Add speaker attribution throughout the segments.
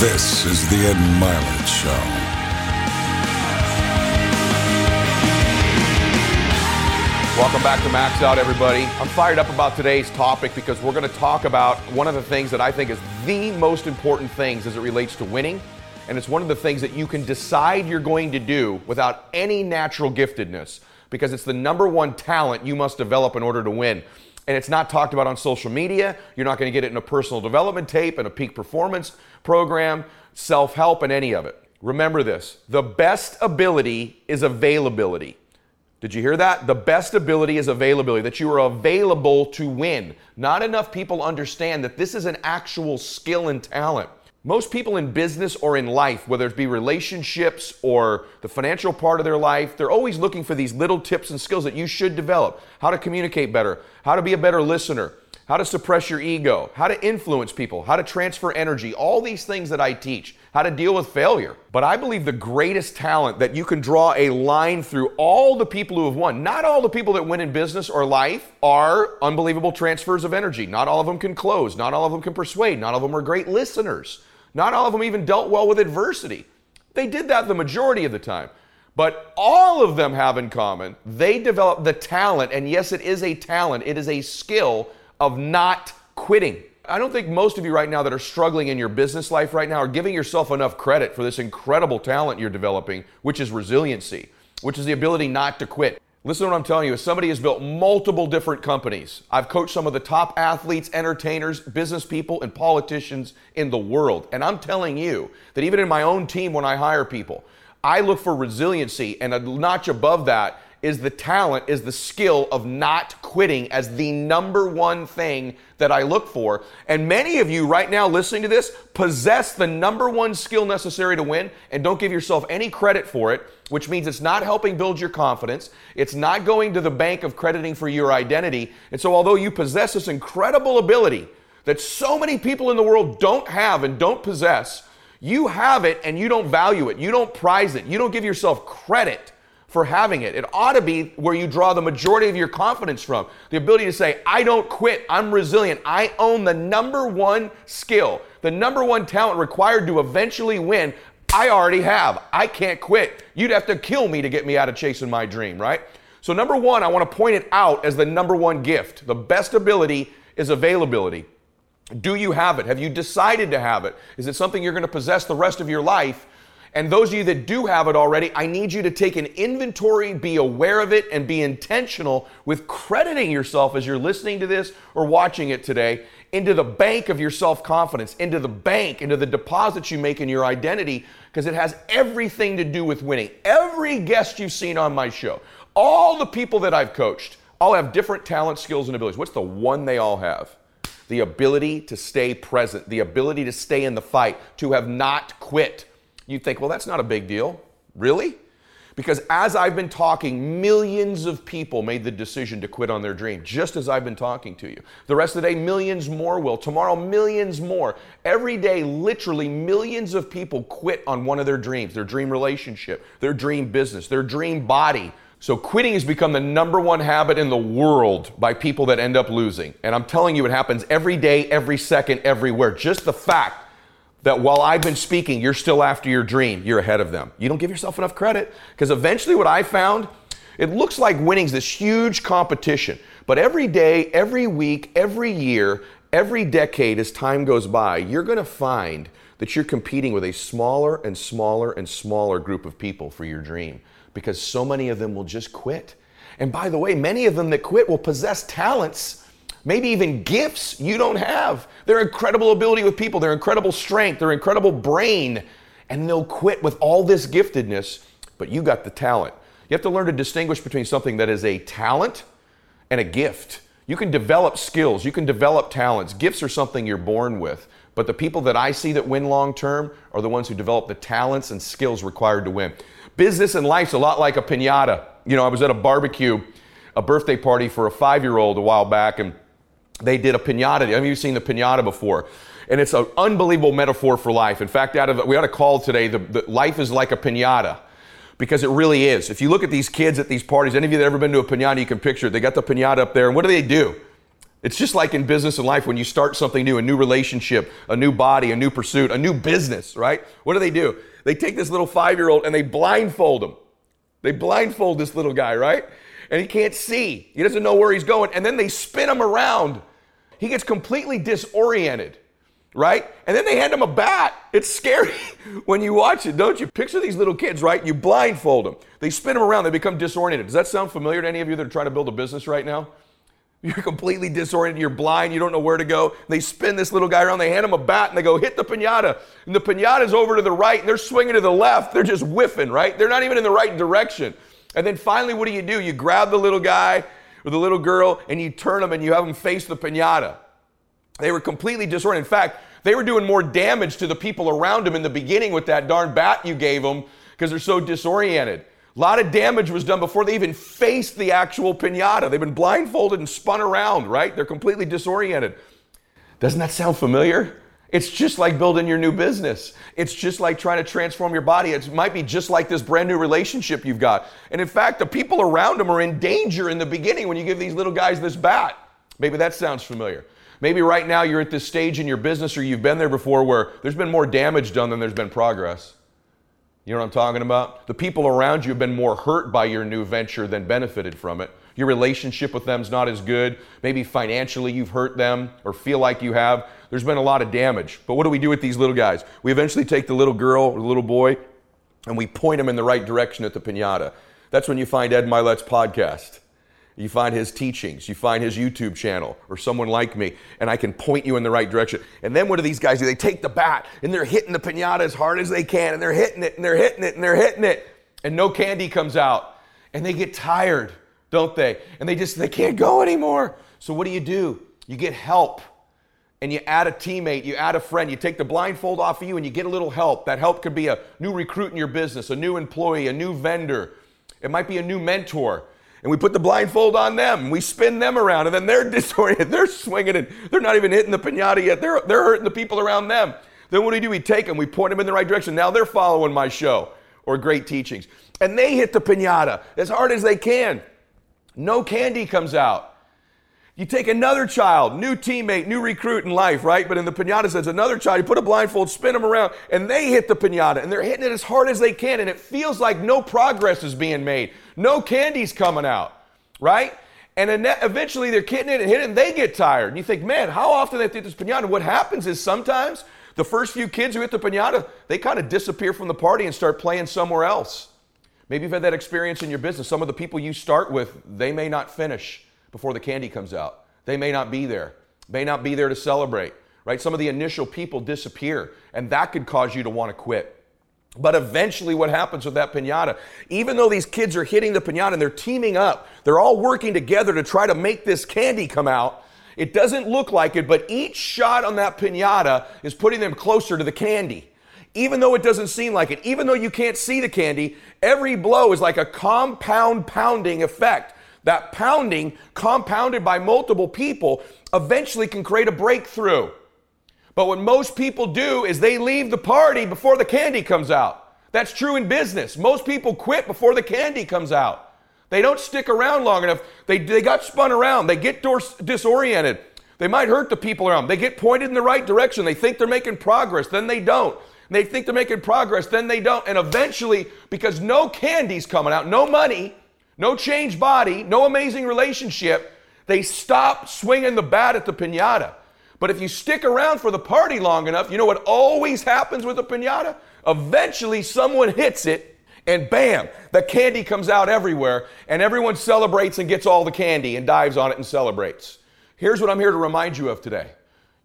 Speaker 1: This is the Ed Mylett Show.
Speaker 2: Welcome back to Max Out, everybody. I'm fired up about today's topic because we're going to talk about one of the things that I think is the most important things as it relates to winning. And it's one of the things that you can decide you're going to do without any natural giftedness because it's the number one talent you must develop in order to win. And it's not talked about on social media. You're not going to get it in a personal development tape, and a peak performance program, self help, and any of it. Remember this the best ability is availability. Did you hear that? The best ability is availability, that you are available to win. Not enough people understand that this is an actual skill and talent. Most people in business or in life, whether it be relationships or the financial part of their life, they're always looking for these little tips and skills that you should develop. How to communicate better, how to be a better listener, how to suppress your ego, how to influence people, how to transfer energy, all these things that I teach, how to deal with failure. But I believe the greatest talent that you can draw a line through all the people who have won, not all the people that win in business or life are unbelievable transfers of energy. Not all of them can close, not all of them can persuade, not all of them are great listeners. Not all of them even dealt well with adversity. They did that the majority of the time. But all of them have in common, they develop the talent, and yes, it is a talent, it is a skill of not quitting. I don't think most of you right now that are struggling in your business life right now are giving yourself enough credit for this incredible talent you're developing, which is resiliency, which is the ability not to quit. Listen to what I'm telling you. As somebody has built multiple different companies, I've coached some of the top athletes, entertainers, business people, and politicians in the world. And I'm telling you that even in my own team, when I hire people, I look for resiliency, and a notch above that is the talent, is the skill of not quitting as the number one thing that I look for. And many of you right now listening to this possess the number one skill necessary to win and don't give yourself any credit for it, which means it's not helping build your confidence. It's not going to the bank of crediting for your identity. And so, although you possess this incredible ability that so many people in the world don't have and don't possess, you have it and you don't value it. You don't prize it. You don't give yourself credit for having it. It ought to be where you draw the majority of your confidence from. The ability to say, I don't quit, I'm resilient, I own the number one skill, the number one talent required to eventually win. I already have. I can't quit. You'd have to kill me to get me out of chasing my dream, right? So, number one, I want to point it out as the number one gift. The best ability is availability. Do you have it? Have you decided to have it? Is it something you're going to possess the rest of your life? And those of you that do have it already, I need you to take an inventory, be aware of it, and be intentional with crediting yourself as you're listening to this or watching it today into the bank of your self confidence, into the bank, into the deposits you make in your identity, because it has everything to do with winning. Every guest you've seen on my show, all the people that I've coached, all have different talents, skills, and abilities. What's the one they all have? The ability to stay present, the ability to stay in the fight, to have not quit you think, well, that's not a big deal. Really? Because as I've been talking, millions of people made the decision to quit on their dream, just as I've been talking to you. The rest of the day, millions more will. Tomorrow, millions more. Every day, literally, millions of people quit on one of their dreams their dream relationship, their dream business, their dream body. So, quitting has become the number one habit in the world by people that end up losing. And I'm telling you, it happens every day, every second, everywhere. Just the fact that while I've been speaking, you're still after your dream. You're ahead of them. You don't give yourself enough credit. Because eventually, what I found, it looks like winning's this huge competition. But every day, every week, every year, every decade, as time goes by, you're going to find that you're competing with a smaller and smaller and smaller group of people for your dream because so many of them will just quit. And by the way, many of them that quit will possess talents maybe even gifts you don't have. Their incredible ability with people, their incredible strength, their incredible brain, and they'll quit with all this giftedness, but you got the talent. You have to learn to distinguish between something that is a talent and a gift. You can develop skills, you can develop talents. Gifts are something you're born with. But the people that I see that win long term are the ones who develop the talents and skills required to win. Business and life's a lot like a pinata. You know, I was at a barbecue, a birthday party for a five year old a while back, and they did a pinata. Have you seen the pinata before? And it's an unbelievable metaphor for life. In fact, out of we had a call today. The, the, life is like a pinata because it really is. If you look at these kids at these parties, any of you that ever been to a pinata, you can picture it. They got the pinata up there, and what do they do? It's just like in business and life when you start something new, a new relationship, a new body, a new pursuit, a new business, right? What do they do? They take this little five year old and they blindfold him. They blindfold this little guy, right? And he can't see. He doesn't know where he's going. And then they spin him around. He gets completely disoriented, right? And then they hand him a bat. It's scary when you watch it, don't you? Picture these little kids, right? You blindfold them. They spin them around. They become disoriented. Does that sound familiar to any of you that are trying to build a business right now? You're completely disoriented. You're blind. You don't know where to go. They spin this little guy around. They hand him a bat and they go, hit the pinata. And the pinata's over to the right and they're swinging to the left. They're just whiffing, right? They're not even in the right direction. And then finally, what do you do? You grab the little guy or the little girl and you turn them and you have them face the pinata. They were completely disoriented. In fact, they were doing more damage to the people around them in the beginning with that darn bat you gave them because they're so disoriented. A lot of damage was done before they even faced the actual pinata. They've been blindfolded and spun around, right? They're completely disoriented. Doesn't that sound familiar? It's just like building your new business. It's just like trying to transform your body. It might be just like this brand new relationship you've got. And in fact, the people around them are in danger in the beginning when you give these little guys this bat. Maybe that sounds familiar. Maybe right now you're at this stage in your business or you've been there before where there's been more damage done than there's been progress. You know what I'm talking about? The people around you have been more hurt by your new venture than benefited from it. Your relationship with them is not as good. Maybe financially you've hurt them or feel like you have. There's been a lot of damage. But what do we do with these little guys? We eventually take the little girl or the little boy and we point them in the right direction at the pinata. That's when you find Ed Mylett's podcast. You find his teachings, you find his YouTube channel, or someone like me, and I can point you in the right direction. And then what do these guys do? They take the bat and they're hitting the pinata as hard as they can, and they're hitting it, and they're hitting it, and they're hitting it, and no candy comes out. And they get tired, don't they? And they just they can't go anymore. So what do you do? You get help. And you add a teammate, you add a friend, you take the blindfold off of you and you get a little help. That help could be a new recruit in your business, a new employee, a new vendor. It might be a new mentor and we put the blindfold on them. We spin them around, and then they're disoriented. They're swinging, and they're not even hitting the pinata yet. They're, they're hurting the people around them. Then what do we do? We take them, we point them in the right direction. Now they're following my show or great teachings. And they hit the pinata as hard as they can. No candy comes out. You take another child, new teammate, new recruit in life, right? But in the pinata says another child, you put a blindfold, spin them around, and they hit the pinata, and they're hitting it as hard as they can, and it feels like no progress is being made. No candy's coming out, right? And eventually they're hitting it and hitting it, and they get tired. And you think, man, how often they hit this pinata? What happens is sometimes the first few kids who hit the pinata, they kind of disappear from the party and start playing somewhere else. Maybe you've had that experience in your business. Some of the people you start with, they may not finish before the candy comes out. They may not be there, may not be there to celebrate, right? Some of the initial people disappear, and that could cause you to want to quit. But eventually, what happens with that pinata, even though these kids are hitting the pinata and they're teaming up, they're all working together to try to make this candy come out. It doesn't look like it, but each shot on that pinata is putting them closer to the candy. Even though it doesn't seem like it, even though you can't see the candy, every blow is like a compound pounding effect that pounding, compounded by multiple people, eventually can create a breakthrough. But what most people do is they leave the party before the candy comes out. That's true in business. Most people quit before the candy comes out. They don't stick around long enough. They, they got spun around. They get disoriented. They might hurt the people around. They get pointed in the right direction. They think they're making progress, then they don't. They think they're making progress, then they don't. And eventually, because no candy's coming out, no money, no changed body, no amazing relationship, they stop swinging the bat at the pinata. But if you stick around for the party long enough, you know what always happens with a pinata? Eventually, someone hits it, and bam, the candy comes out everywhere, and everyone celebrates and gets all the candy and dives on it and celebrates. Here's what I'm here to remind you of today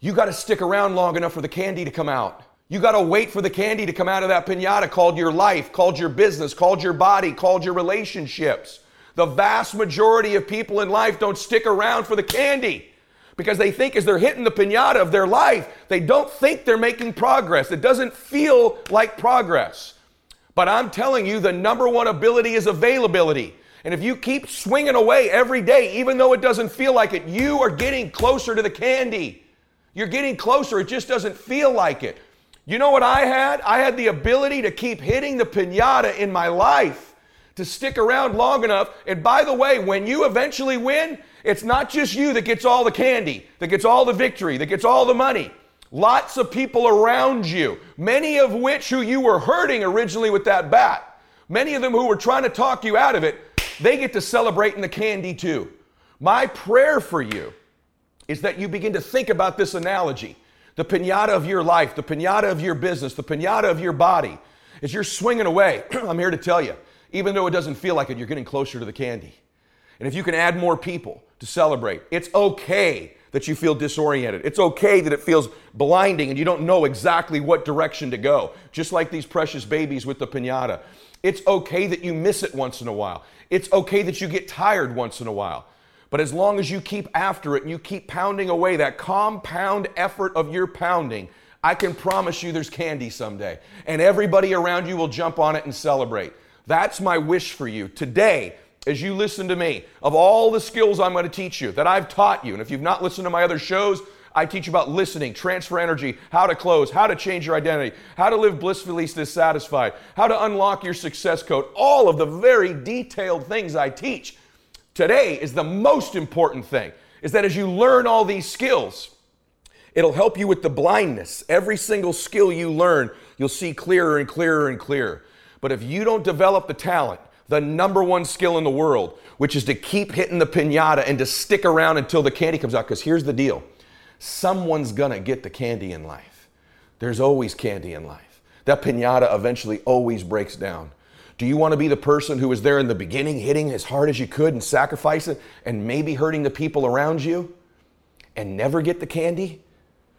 Speaker 2: you got to stick around long enough for the candy to come out. You got to wait for the candy to come out of that pinata called your life, called your business, called your body, called your relationships. The vast majority of people in life don't stick around for the candy because they think as they're hitting the pinata of their life, they don't think they're making progress. It doesn't feel like progress. But I'm telling you, the number one ability is availability. And if you keep swinging away every day, even though it doesn't feel like it, you are getting closer to the candy. You're getting closer. It just doesn't feel like it. You know what I had? I had the ability to keep hitting the pinata in my life to stick around long enough. And by the way, when you eventually win, it's not just you that gets all the candy, that gets all the victory, that gets all the money. Lots of people around you, many of which who you were hurting originally with that bat, many of them who were trying to talk you out of it, they get to celebrate in the candy too. My prayer for you is that you begin to think about this analogy the pinata of your life, the pinata of your business, the pinata of your body. As you're swinging away, I'm here to tell you, even though it doesn't feel like it, you're getting closer to the candy. And if you can add more people to celebrate, it's okay that you feel disoriented. It's okay that it feels blinding and you don't know exactly what direction to go, just like these precious babies with the pinata. It's okay that you miss it once in a while. It's okay that you get tired once in a while. But as long as you keep after it and you keep pounding away that compound effort of your pounding, I can promise you there's candy someday. And everybody around you will jump on it and celebrate. That's my wish for you. Today, as you listen to me, of all the skills I'm going to teach you that I've taught you, and if you've not listened to my other shows, I teach about listening, transfer energy, how to close, how to change your identity, how to live blissfully dissatisfied, how to unlock your success code, all of the very detailed things I teach. Today is the most important thing is that as you learn all these skills, it'll help you with the blindness. Every single skill you learn, you'll see clearer and clearer and clearer. But if you don't develop the talent, the number one skill in the world, which is to keep hitting the pinata and to stick around until the candy comes out. Because here's the deal someone's gonna get the candy in life. There's always candy in life. That pinata eventually always breaks down. Do you want to be the person who was there in the beginning, hitting as hard as you could and sacrificing and maybe hurting the people around you and never get the candy?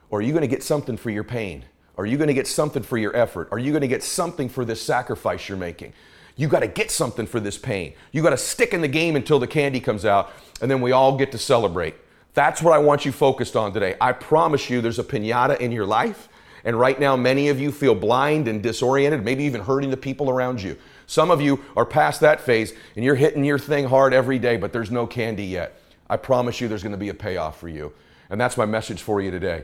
Speaker 2: Or are you going to get something for your pain? Are you going to get something for your effort? Are you going to get something for this sacrifice you're making? You got to get something for this pain. You got to stick in the game until the candy comes out, and then we all get to celebrate. That's what I want you focused on today. I promise you there's a pinata in your life. And right now, many of you feel blind and disoriented, maybe even hurting the people around you. Some of you are past that phase and you're hitting your thing hard every day, but there's no candy yet. I promise you there's going to be a payoff for you. And that's my message for you today.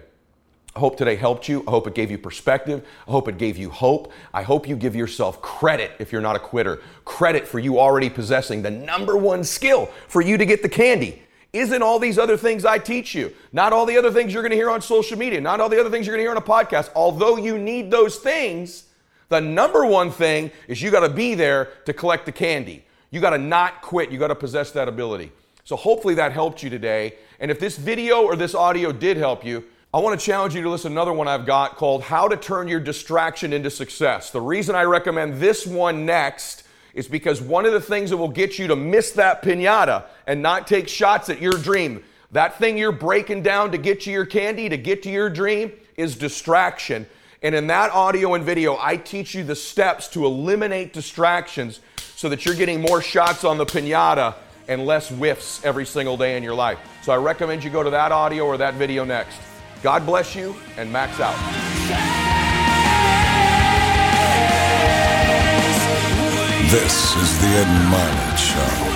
Speaker 2: I hope today helped you. I hope it gave you perspective. I hope it gave you hope. I hope you give yourself credit if you're not a quitter. Credit for you already possessing the number one skill for you to get the candy. Isn't all these other things I teach you? Not all the other things you're going to hear on social media, not all the other things you're going to hear on a podcast. Although you need those things, the number one thing is you got to be there to collect the candy. You got to not quit. You got to possess that ability. So hopefully that helped you today. And if this video or this audio did help you, I want to challenge you to listen to another one I've got called How to Turn Your Distraction into Success. The reason I recommend this one next is because one of the things that will get you to miss that pinata and not take shots at your dream, that thing you're breaking down to get to your candy, to get to your dream, is distraction. And in that audio and video, I teach you the steps to eliminate distractions so that you're getting more shots on the pinata and less whiffs every single day in your life. So I recommend you go to that audio or that video next. God bless you and max out.
Speaker 1: This is the Ed Mylett Show.